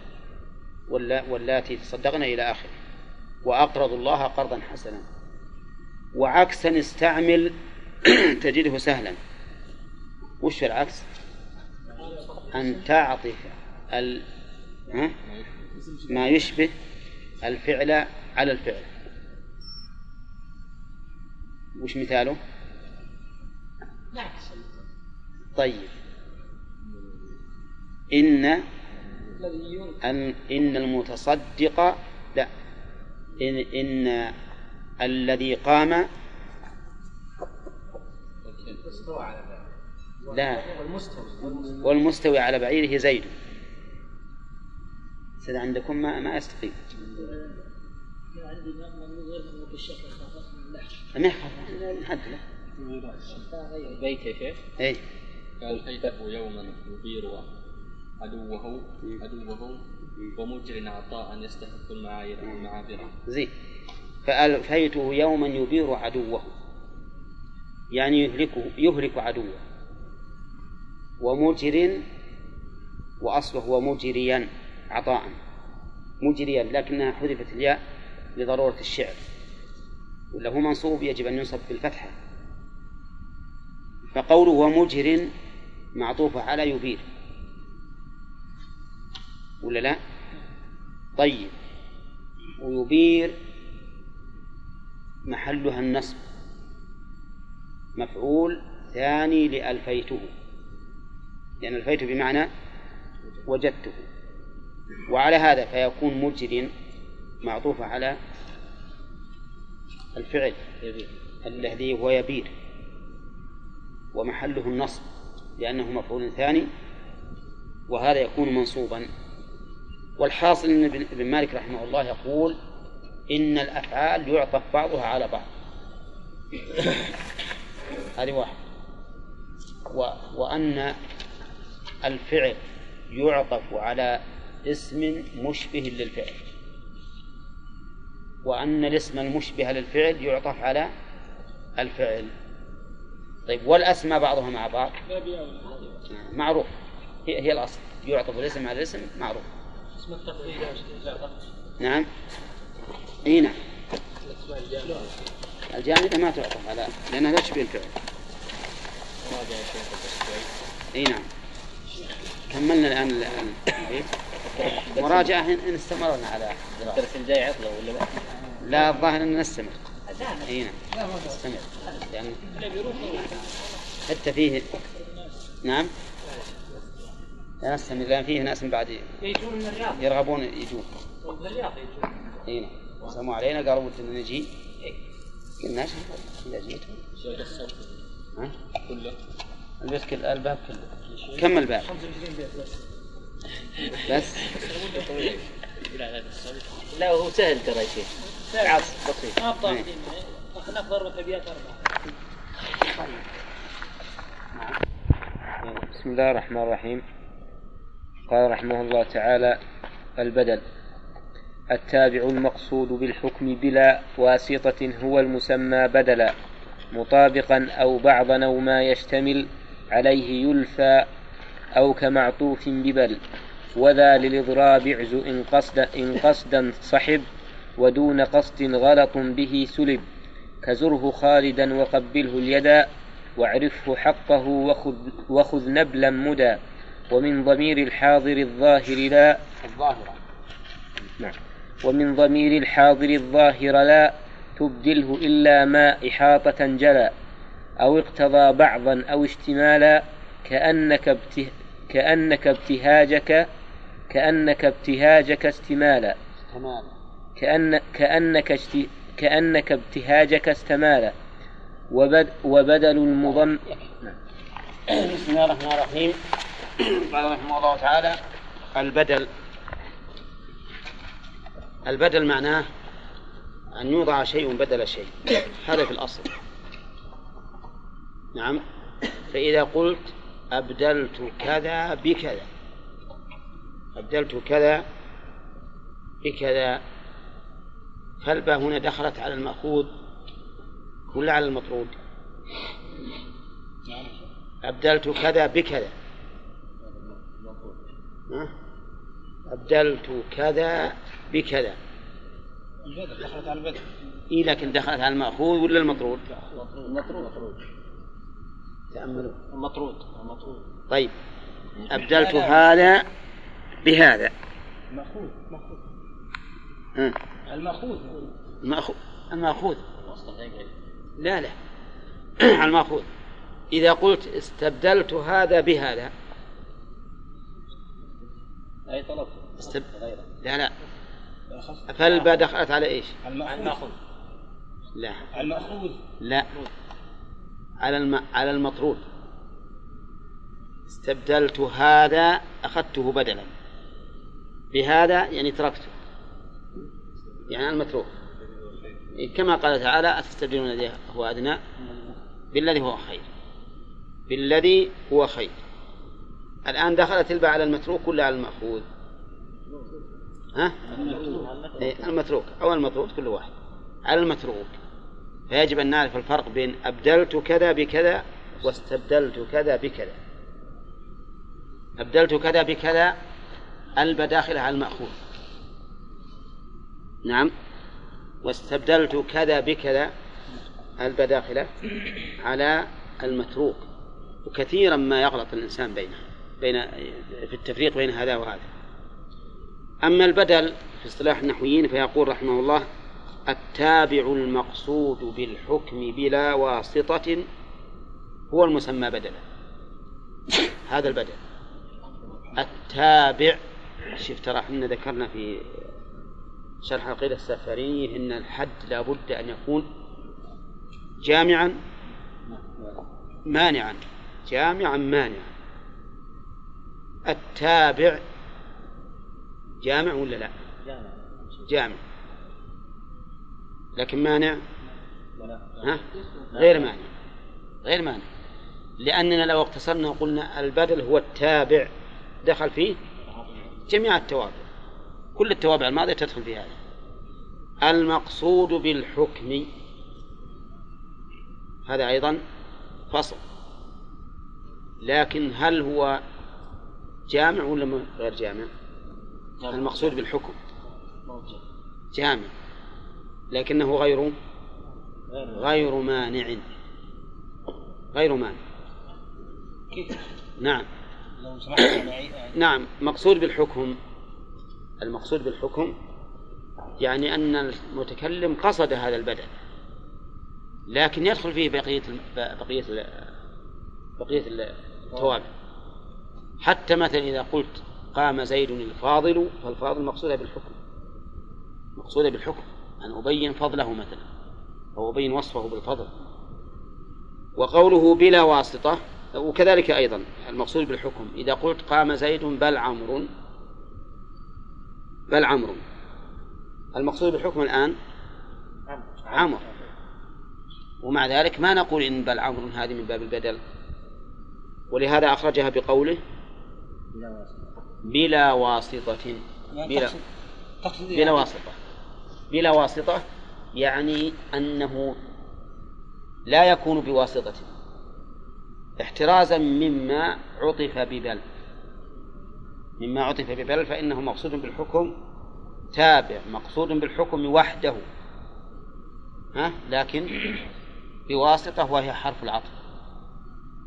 واللاتي تصدقن إلى آخره. وأقرضوا الله قرضا حسنا. وعكسا استعمل تجده سهلا. وش العكس؟ أن تعطف؟ ما يشبه الفعل على الفعل. وش مثاله؟ طيب. إن أن إن المتصدق لا. إن, إن الذي قام لا. والمستوي على بعيره زيد. سيد عندكم ما ما يستقيم عندي غير الشكل ما يخاف نعدله بيت يا شيخ؟ اي قال فيته يوما يغير عدوه عدوه ومجر عطاء يستحق المعايير المعابر زين. فألفيته يوما يبير عدوه. يعني يهلكه يهلك عدوه. ومجر وأصله ومجريا. عطاء مجريا لكنها حذفت الياء لضرورة الشعر. ولا هو منصوب؟ يجب أن ينصب بالفتحة فقوله ومجر معطوف على يبير. ولا لا؟ طيب. ويبير محلها النصب. مفعول ثاني لألفيته. لأن ألفيته بمعنى وجدته. وعلى هذا فيكون مجر معطوف على الفعل الذي هو يبير ومحله النصب لأنه مفعول ثاني وهذا يكون منصوبا. والحاصل أن ابن مالك رحمه الله يقول إن الأفعال يعطف بعضها على بعض. هذه واحد. و... وأن الفعل يعطف على اسم مشبه للفعل. وأن الاسم المشبه للفعل يعطف على الفعل. طيب والأسماء بعضها مع بعض؟ معروف. هي, هي الأصل. يعطف الاسم على الاسم معروف. اسم التفضيل نعم. إي نعم. الجامدة ما تعطف على لأنها لا تشبه الفعل. إي نعم. كملنا الآن البيت مراجعة إن استمرنا على الدرس الجاي عطلة ولا لا؟ لا الظاهر أن نستمر. إي نعم. نستمر. يعني حتى فيه نعم. لا نستمر لأن فيه ناس من بعد يرغبون يجون. من الرياض يجون. إي نعم. سموا علينا. قالوا ودنا نجي. قلنا إذا جيتم؟ كله البيت كله. الباب كله. كم الباب؟ بس. لا هو سهل ترى يا شيخ. عصر بسيط. ما بطاقتين ناخذ ضربة أبيات أربعة. بسم الله الرحمن الرحيم. قال رحمه الله تعالى البدل. التابع المقصود بالحكم بلا واسطة هو المسمى بدلا مطابقا أو بعضا أو ما يشتمل عليه يلفى أو كمعطوف ببل وذا للإضراب اعز إن قصد إن قصدا صحب ودون قصد غلط به سلب. كزره خالدا وقبله اليدا واعرفه حقه وخذ, وخذ نبلا مدى. ومن ضمير الحاضر الظاهر لا. الظاهرة. نعم. ومن ضمير الحاضر الظاهر لا تبدله إلا ما إحاطة جلا أو اقتضى بعضا أو اشتمالا كأنك كأنك ابتهاجك كأنك ابتهاجك استمالا. كأن كأنك كأنك ابتهاجك استمالا. وبد وبدل المضم بسم الله الرحمن الرحيم. قال رحمه الله تعالى البدل. البدل معناه أن يوضع شيء بدل شيء. هذا في الأصل. نعم. فإذا قلت أبدلت كذا بكذا. أبدلت كذا بكذا. فالباء هنا دخلت على المأخوذ ولا على المطرود؟ أبدلت كذا بكذا؟ أبدلت كذا بكذا. البدل دخلت على البدل. إيه لكن دخلت على المأخوذ ولا المطرود المطرود. تأملوا المطرود المطرود طيب. أبدلت هذا بهذا. المأخوذ مأخوذ. ها. المأخوذ. المأخوذ. المأخوذ لا لا. على المأخوذ. إذا قلت استبدلت هذا بهذا. أي طلب؟ استب... لا لا. فالباء دخلت على إيش؟ المأخوذ. لا. المأخوذ. لا. على الم... على المطرود. استبدلت هذا أخذته بدلا. بهذا يعني تركته. يعني المتروك. كما قال تعالى أتستبدلون الذي هو أدنى بالذي هو خير. بالذي هو خير. الآن دخلت الباء على المتروك ولا على المأخوذ؟ ها؟ إيه، المتروك. أو المطرود كل واحد. على المتروك. فيجب أن نعرف الفرق بين أبدلت كذا بكذا واستبدلت كذا بكذا. أبدلت كذا بكذا الب داخلة على المأخوذ. نعم. واستبدلت كذا بكذا الب داخلة على المتروك. وكثيرا ما يغلط الإنسان بينها بين في التفريق بين هذا وهذا. أما البدل في اصطلاح النحويين فيقول رحمه الله التابع المقصود بالحكم بلا واسطة هو المسمى بدلا. هذا البدل. التابع شوف ترى إحنا ذكرنا في شرح العقيدة السفرية أن الحد لا بد أن يكون جامعا مانعا. جامعا مانعا. التابع جامع ولا لا؟ جامع. لكن مانع؟ ها؟ غير مانع. غير مانع. لأننا لو اقتصرنا وقلنا البدل هو التابع دخل فيه جميع التوابع. كل التوابع الماضية تدخل في هذا. المقصود بالحكم. هذا أيضا فصل. لكن هل هو جامع ولا غير جامع؟ المقصود بالحكم. جامع. لكنه غير غير مانع. غير مانع. نعم. نعم. مقصود بالحكم المقصود بالحكم يعني أن المتكلم قصد هذا البدل لكن يدخل فيه بقية بقية بقية التوابع. حتى مثلا إذا قلت قام زيد الفاضل فالفاضل مقصودة بالحكم. مقصودة بالحكم. أن أبين فضله مثلا أو أبين وصفه بالفضل. وقوله بلا واسطة وكذلك أيضا المقصود بالحكم. إذا قلت قام زيد بل عمرو بل عمرو. المقصود بالحكم الآن عمرو. ومع ذلك ما نقول إن بل عمرو هذه من باب البدل. ولهذا أخرجها بقوله بلا واسطة. بلا بلا واسطة. بلا واسطة يعني أنه لا يكون بواسطة احترازا مما عطف ببل. مما عطف ببل فإنه مقصود بالحكم تابع مقصود بالحكم وحده. ها؟ لكن بواسطة وهي حرف العطف.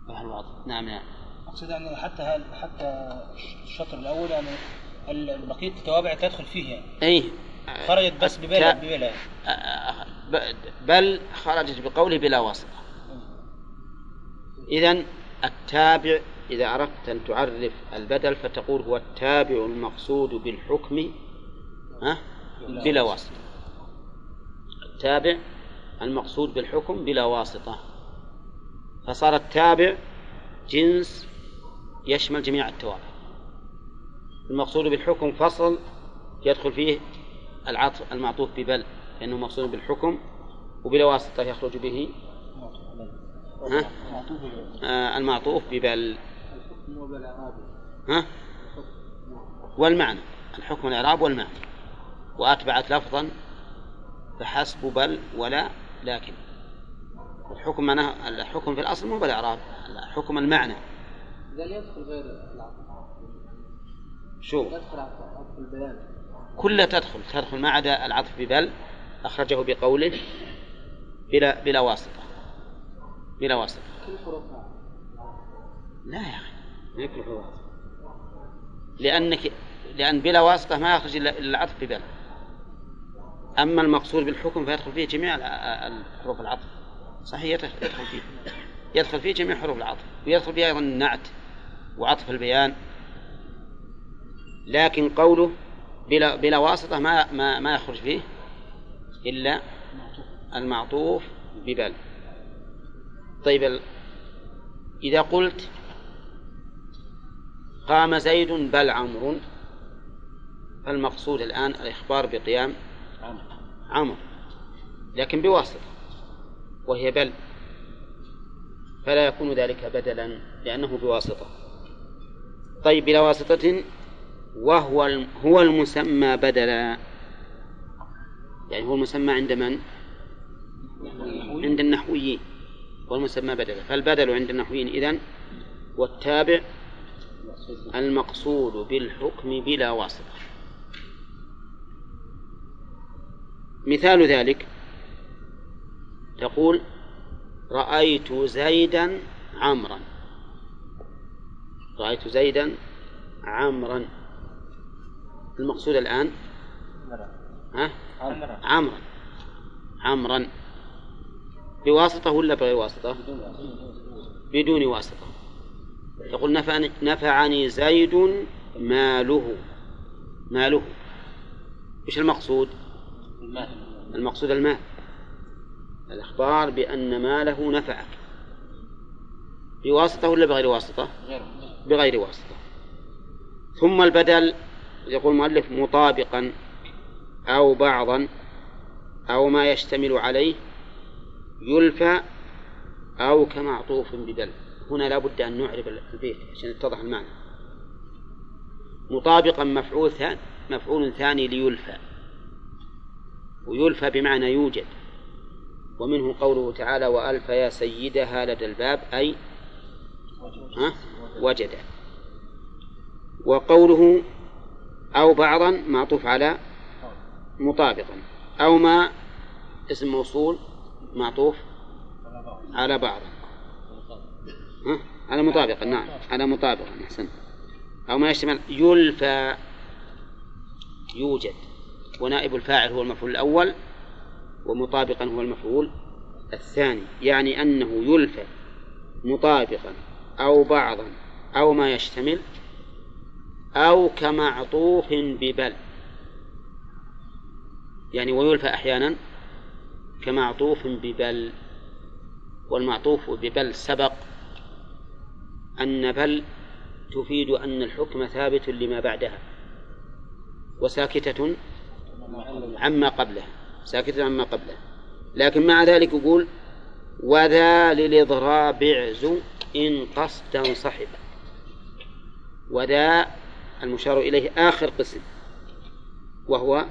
حرف العطف. نعم نعم. أقصد يعني حتى حتى الشطر الأول يعني بقية التوابع تدخل فيه يعني. أي خرجت بس ببلا ببلا بل خرجت بقوله بلا واسطة. إذن التابع إذا أردت أن تعرف البدل فتقول هو التابع المقصود بالحكم ها؟ بلا واسطة. التابع المقصود بالحكم بلا واسطة. فصار التابع جنس يشمل جميع التوابع. المقصود بالحكم فصل يدخل فيه العطف المعطوف ببل لأنه مقصود بالحكم وبلا واسطة يخرج به. ها؟ آه المعطوف ببل. ها؟ والمعنى الحكم الإعراب والمعنى. وأتبعت لفظا فحسب بل ولا لكن. الحكم معناه الحكم في الأصل مو بالإعراب الحكم المعنى. إذا يدخل غير العطف. شو يدخل عطف البيان. كلها تدخل تدخل ما عدا العطف ببل أخرجه بقوله بلا بلا واسطة. بلا واسطة. لا يا أخي ما لأنك لأن بلا واسطة ما يخرج إلا العطف ببل أما المقصود بالحكم فيدخل فيه جميع حروف العطف. صحيح يدخل فيه. يدخل فيه جميع حروف العطف. ويدخل فيه أيضا النعت وعطف البيان. لكن قوله بلا بلا واسطة ما ما ما يخرج فيه إلا المعطوف ببل. طيب إذا قلت قام زيد بل عمرو فالمقصود الآن الإخبار بقيام عمرو لكن بواسطة وهي بل فلا يكون ذلك بدلا لأنه بواسطة. طيب بلا واسطة وهو هو المسمى بدلا. يعني هو المسمى عند من؟ عند النحويين. والمسمى بدلا. فالبدل عند النحويين. إذن والتابع المقصود بالحكم بلا واسطة. مثال ذلك تقول رأيت زيدا عمرا. رأيت زيدا عمرا. المقصود الآن؟ ها؟ عمرا. عمرا. بواسطة ولا بغير واسطة؟ بدون واسطة. يقول نفعني, نفعني زيد ماله. ماله. إيش المقصود؟ المقصود المال. الإخبار بأن ماله نفعك بواسطة ولا بغير واسطة؟ بغير واسطة. ثم البدل يقول المؤلف مطابقا أو بعضا أو ما يشتمل عليه يلفى أو كمعطوف بدل هنا لا بد أن نعرف البيت عشان يتضح المعنى. مطابقا مفعول ثاني مفعول ثاني ليلفى. ويلفى بمعنى يوجد. ومنه قوله تعالى وألف يا سيدها لدى الباب أي وجد. وقوله أو بعضا معطوف على مطابقا أو ما اسم موصول معطوف على بعض؟ على مطابقا نعم على مطابقا أحسن. أو ما يشتمل يلفى يوجد. ونائب الفاعل هو المفعول الأول ومطابقا هو المفعول الثاني. يعني أنه يلفى مطابقا أو بعضا أو ما يشتمل أو كمعطوف ببل. يعني ويلفى أحيانا كمعطوف ببل والمعطوف ببل سبق أن بل تفيد أن الحكم ثابت لما بعدها وساكتة عما قبله ساكتة عما قبله لكن مع ذلك يقول وذا للإضراب اعز إن قصدا صحب وذا المشار إليه آخر قسم وهو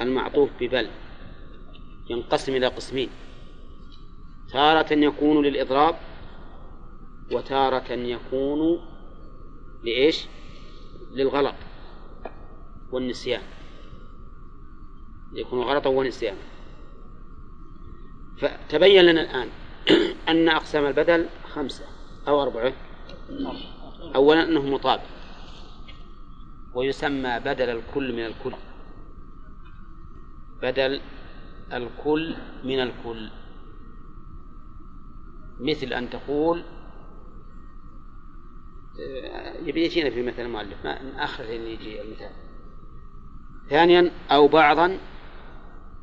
المعطوف ببل ينقسم إلى قسمين تارة يكون للإضراب وتارة يكون لإيش؟ للغلط والنسيان يكون غلطا ونسيانا. فتبين لنا الآن أن أقسام البدل خمسة أو أربعة. أولا أنه مطابق. ويسمى بدل الكل من الكل. بدل الكل من الكل. مثل أن تقول يبي يجينا في مثل المؤلف. ما آخر يجي المثال. ثانيا أو بعضا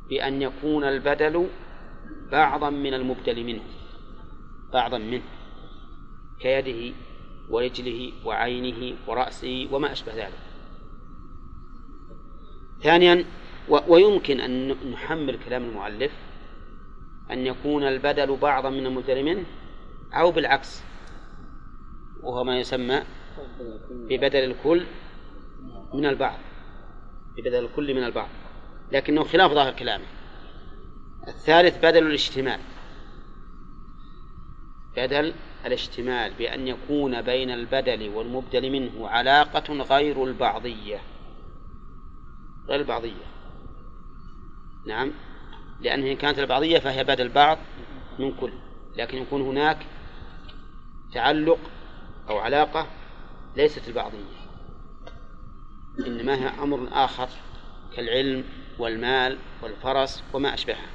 بأن يكون البدل بعضا من المبدل منه. بعضا منه. كيده ورجله وعينه ورأسه وما أشبه ذلك. ثانيا ويمكن أن نحمل كلام المؤلف أن يكون البدل بعضا من المبدل منه أو بالعكس. وهو ما يسمى ببدل الكل من البعض ببدل الكل من البعض. لكنه خلاف ظاهر كلامه. الثالث بدل الاشتمال بدل الاشتمال بأن يكون بين البدل والمبدل منه علاقة غير البعضية. غير البعضية. نعم. لأنه إن كانت البعضية فهي بدل بعض من كل. لكن يكون هناك تعلق أو علاقة ليست البعضية. إنما هي أمر آخر كالعلم والمال والفرس وما أشبهها.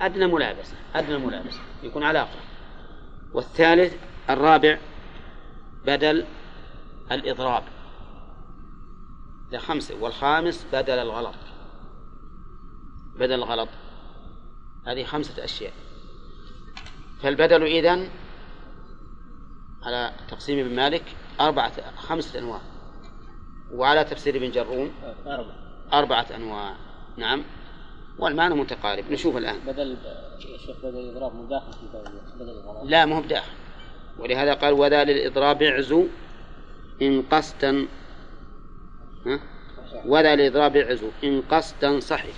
أدنى ملابسة أدنى ملابسة. يكون علاقة. والثالث الرابع بدل الإضراب. ده خمسة والخامس بدل الغلط. بدل الغلط. هذه خمسة أشياء. فالبدل إذن على تقسيم ابن مالك أربعة خمسة أنواع. وعلى تفسير ابن جروم أربعة. أنواع. نعم. والمعنى متقارب. نشوف الآن. بدل الشيخ بدل الإضراب من داخل في بدل الغلط. لا ما هو بداخل. ولهذا قال وذا للإضراب اعزو إن قصدا ها؟ وذا للإضراب اعزو إن قصدا صحي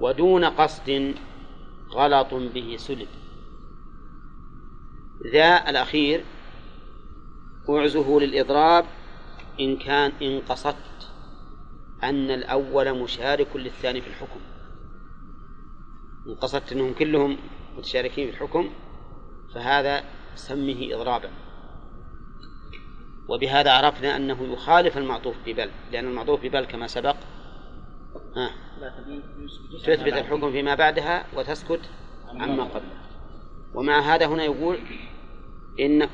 ودون قصد غلط به سلب. ذا الأخير أعزه للإضراب إن كان إن قصدت أن الأول مشارك للثاني في الحكم. إن قصدت أنهم كلهم متشاركين في الحكم فهذا سمه إضرابا. وبهذا عرفنا أنه يخالف المعطوف ببل لأن المعطوف ببل كما سبق ها تثبت الحكم فيما بعدها وتسكت عما قبله ومع هذا هنا يقول إن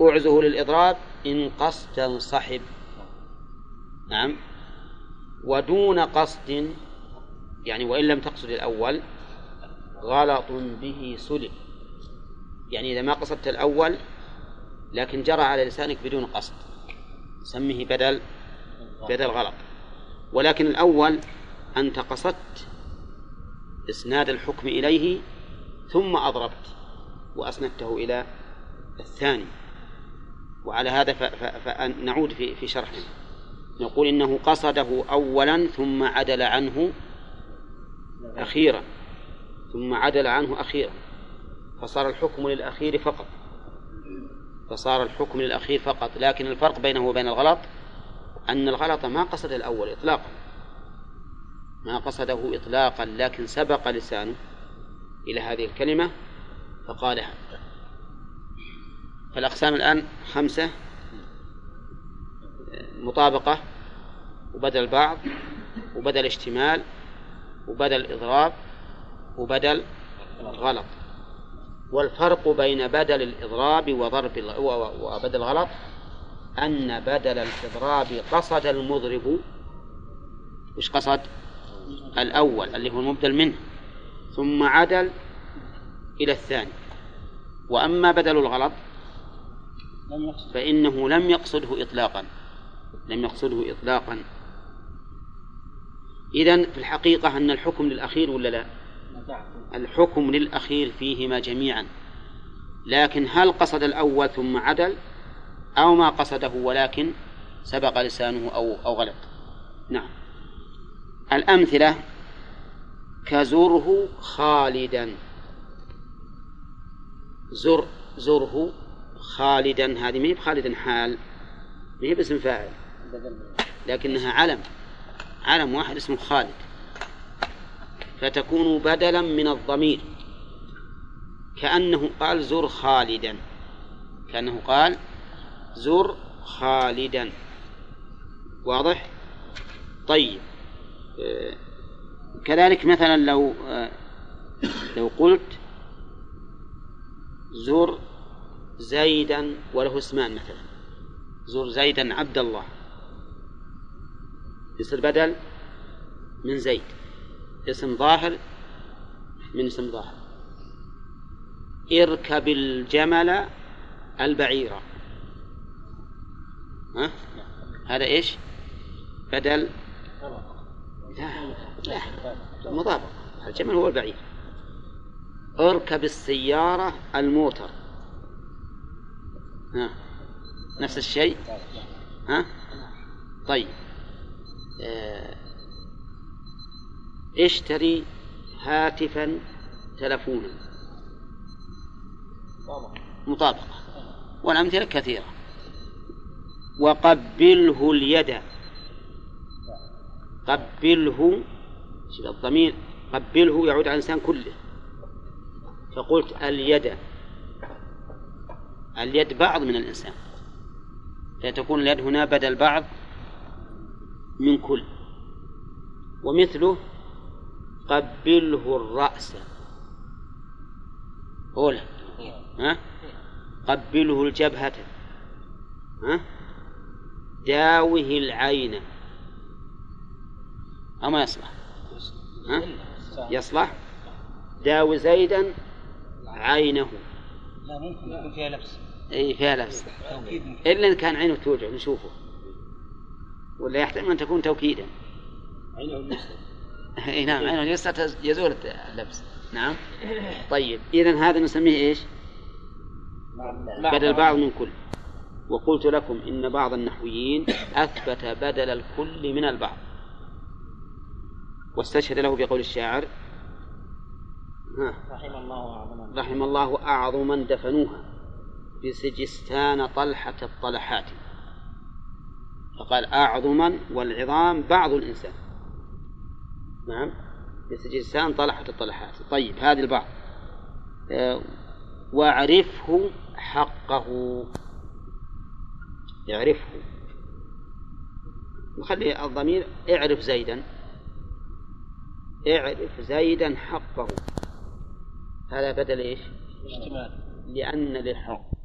أعزه للإضراب إن قصدا صحب. نعم. ودون قصد يعني وإن لم تقصد الأول غلط به سلب. يعني إذا ما قصدت الأول لكن جرى على لسانك بدون قصد. سميه بدل بدل غلط. ولكن الأول أنت قصدت إسناد الحكم إليه ثم أضربت وأسندته إلى الثاني. وعلى هذا فنعود في في شرحه نقول إنه قصده أولا ثم عدل عنه أخيرا. ثم عدل عنه أخيرا. فصار الحكم للأخير فقط. فصار الحكم للأخير فقط لكن الفرق بينه وبين الغلط أن الغلط ما قصد الأول إطلاقا. ما قصده إطلاقا لكن سبق لسانه إلى هذه الكلمة فقالها. فالأقسام الآن خمسة مطابقة وبدل بعض وبدل اشتمال وبدل إضراب وبدل غلط. والفرق بين بدل الإضراب وضرب وبدل الغلط أن بدل الإضراب قصد المضرب وش قصد؟ الأول اللي هو المبدل منه ثم عدل إلى الثاني. وأما بدل الغلط فإنه لم يقصده إطلاقا لم يقصده إطلاقا. إذن في الحقيقة أن الحكم للأخير ولا لا؟ الحكم للأخير فيهما جميعا. لكن هل قصد الأول ثم عدل؟ أو ما قصده ولكن سبق لسانه أو أو غلط. نعم. الأمثلة كزره خالدا. زر زره خالدا. هذه ما هي بخالدا حال ما هي باسم فاعل لكنها علم علم واحد اسمه خالد. فتكون بدلا من الضمير. كأنه قال زر خالدا. كأنه قال زر خالدا. واضح؟ طيب. كذلك مثلا لو لو قلت زر زيدا وله اسمان مثلا. زر زيدا عبد الله. يصير بدل من زيد. اسم ظاهر من اسم ظاهر. اركب الجمل البعيرة ها؟ هذا إيش؟ بدل؟ لا لا مطابقة الجمل هو البعير. اركب السيارة الموتر. ها؟ نفس الشيء؟ ها؟ طيب. آه اشتري هاتفا تلفونا. مطابقة. والأمثلة كثيرة. وقبله اليد. قبله الضمير قبله يعود على الإنسان كله. فقلت اليد. اليد بعض من الإنسان. فتكون اليد هنا بدل بعض من كل. ومثله قبله الرأس. أولى ها؟ قبله الجبهة. ها؟ داوه العين. أما يصلح؟ ها؟ يصلح؟ داوي زيدا عينه. لا ممكن يكون فيها لبس إي فيها لبس. إلا إن كان عينه توجع نشوفه. ولا يحتمل أن تكون توكيدا. عينه المسلم. اي نعم عينه اليسرى تز- يزول اللبس. نعم. طيب اذا هذا نسميه إيش؟ بدل بعض من كل. وقلت لكم إن بعض النحويين أثبت بدل الكل من البعض. واستشهد له بقول الشاعر. رحم الله أعظم رحم الله أعظما دفنوها بسجستان طلحة الطلحات. فقال أعظما والعظام بعض الإنسان. نعم. بسجستان طلحة الطلحات. طيب هذه البعض. آه، واعرفه حقه. يعرفه وخلي الضمير اعرف زيدا. اعرف زيدا حقه. هذا بدل إيش؟ اشتمال. لأن للحق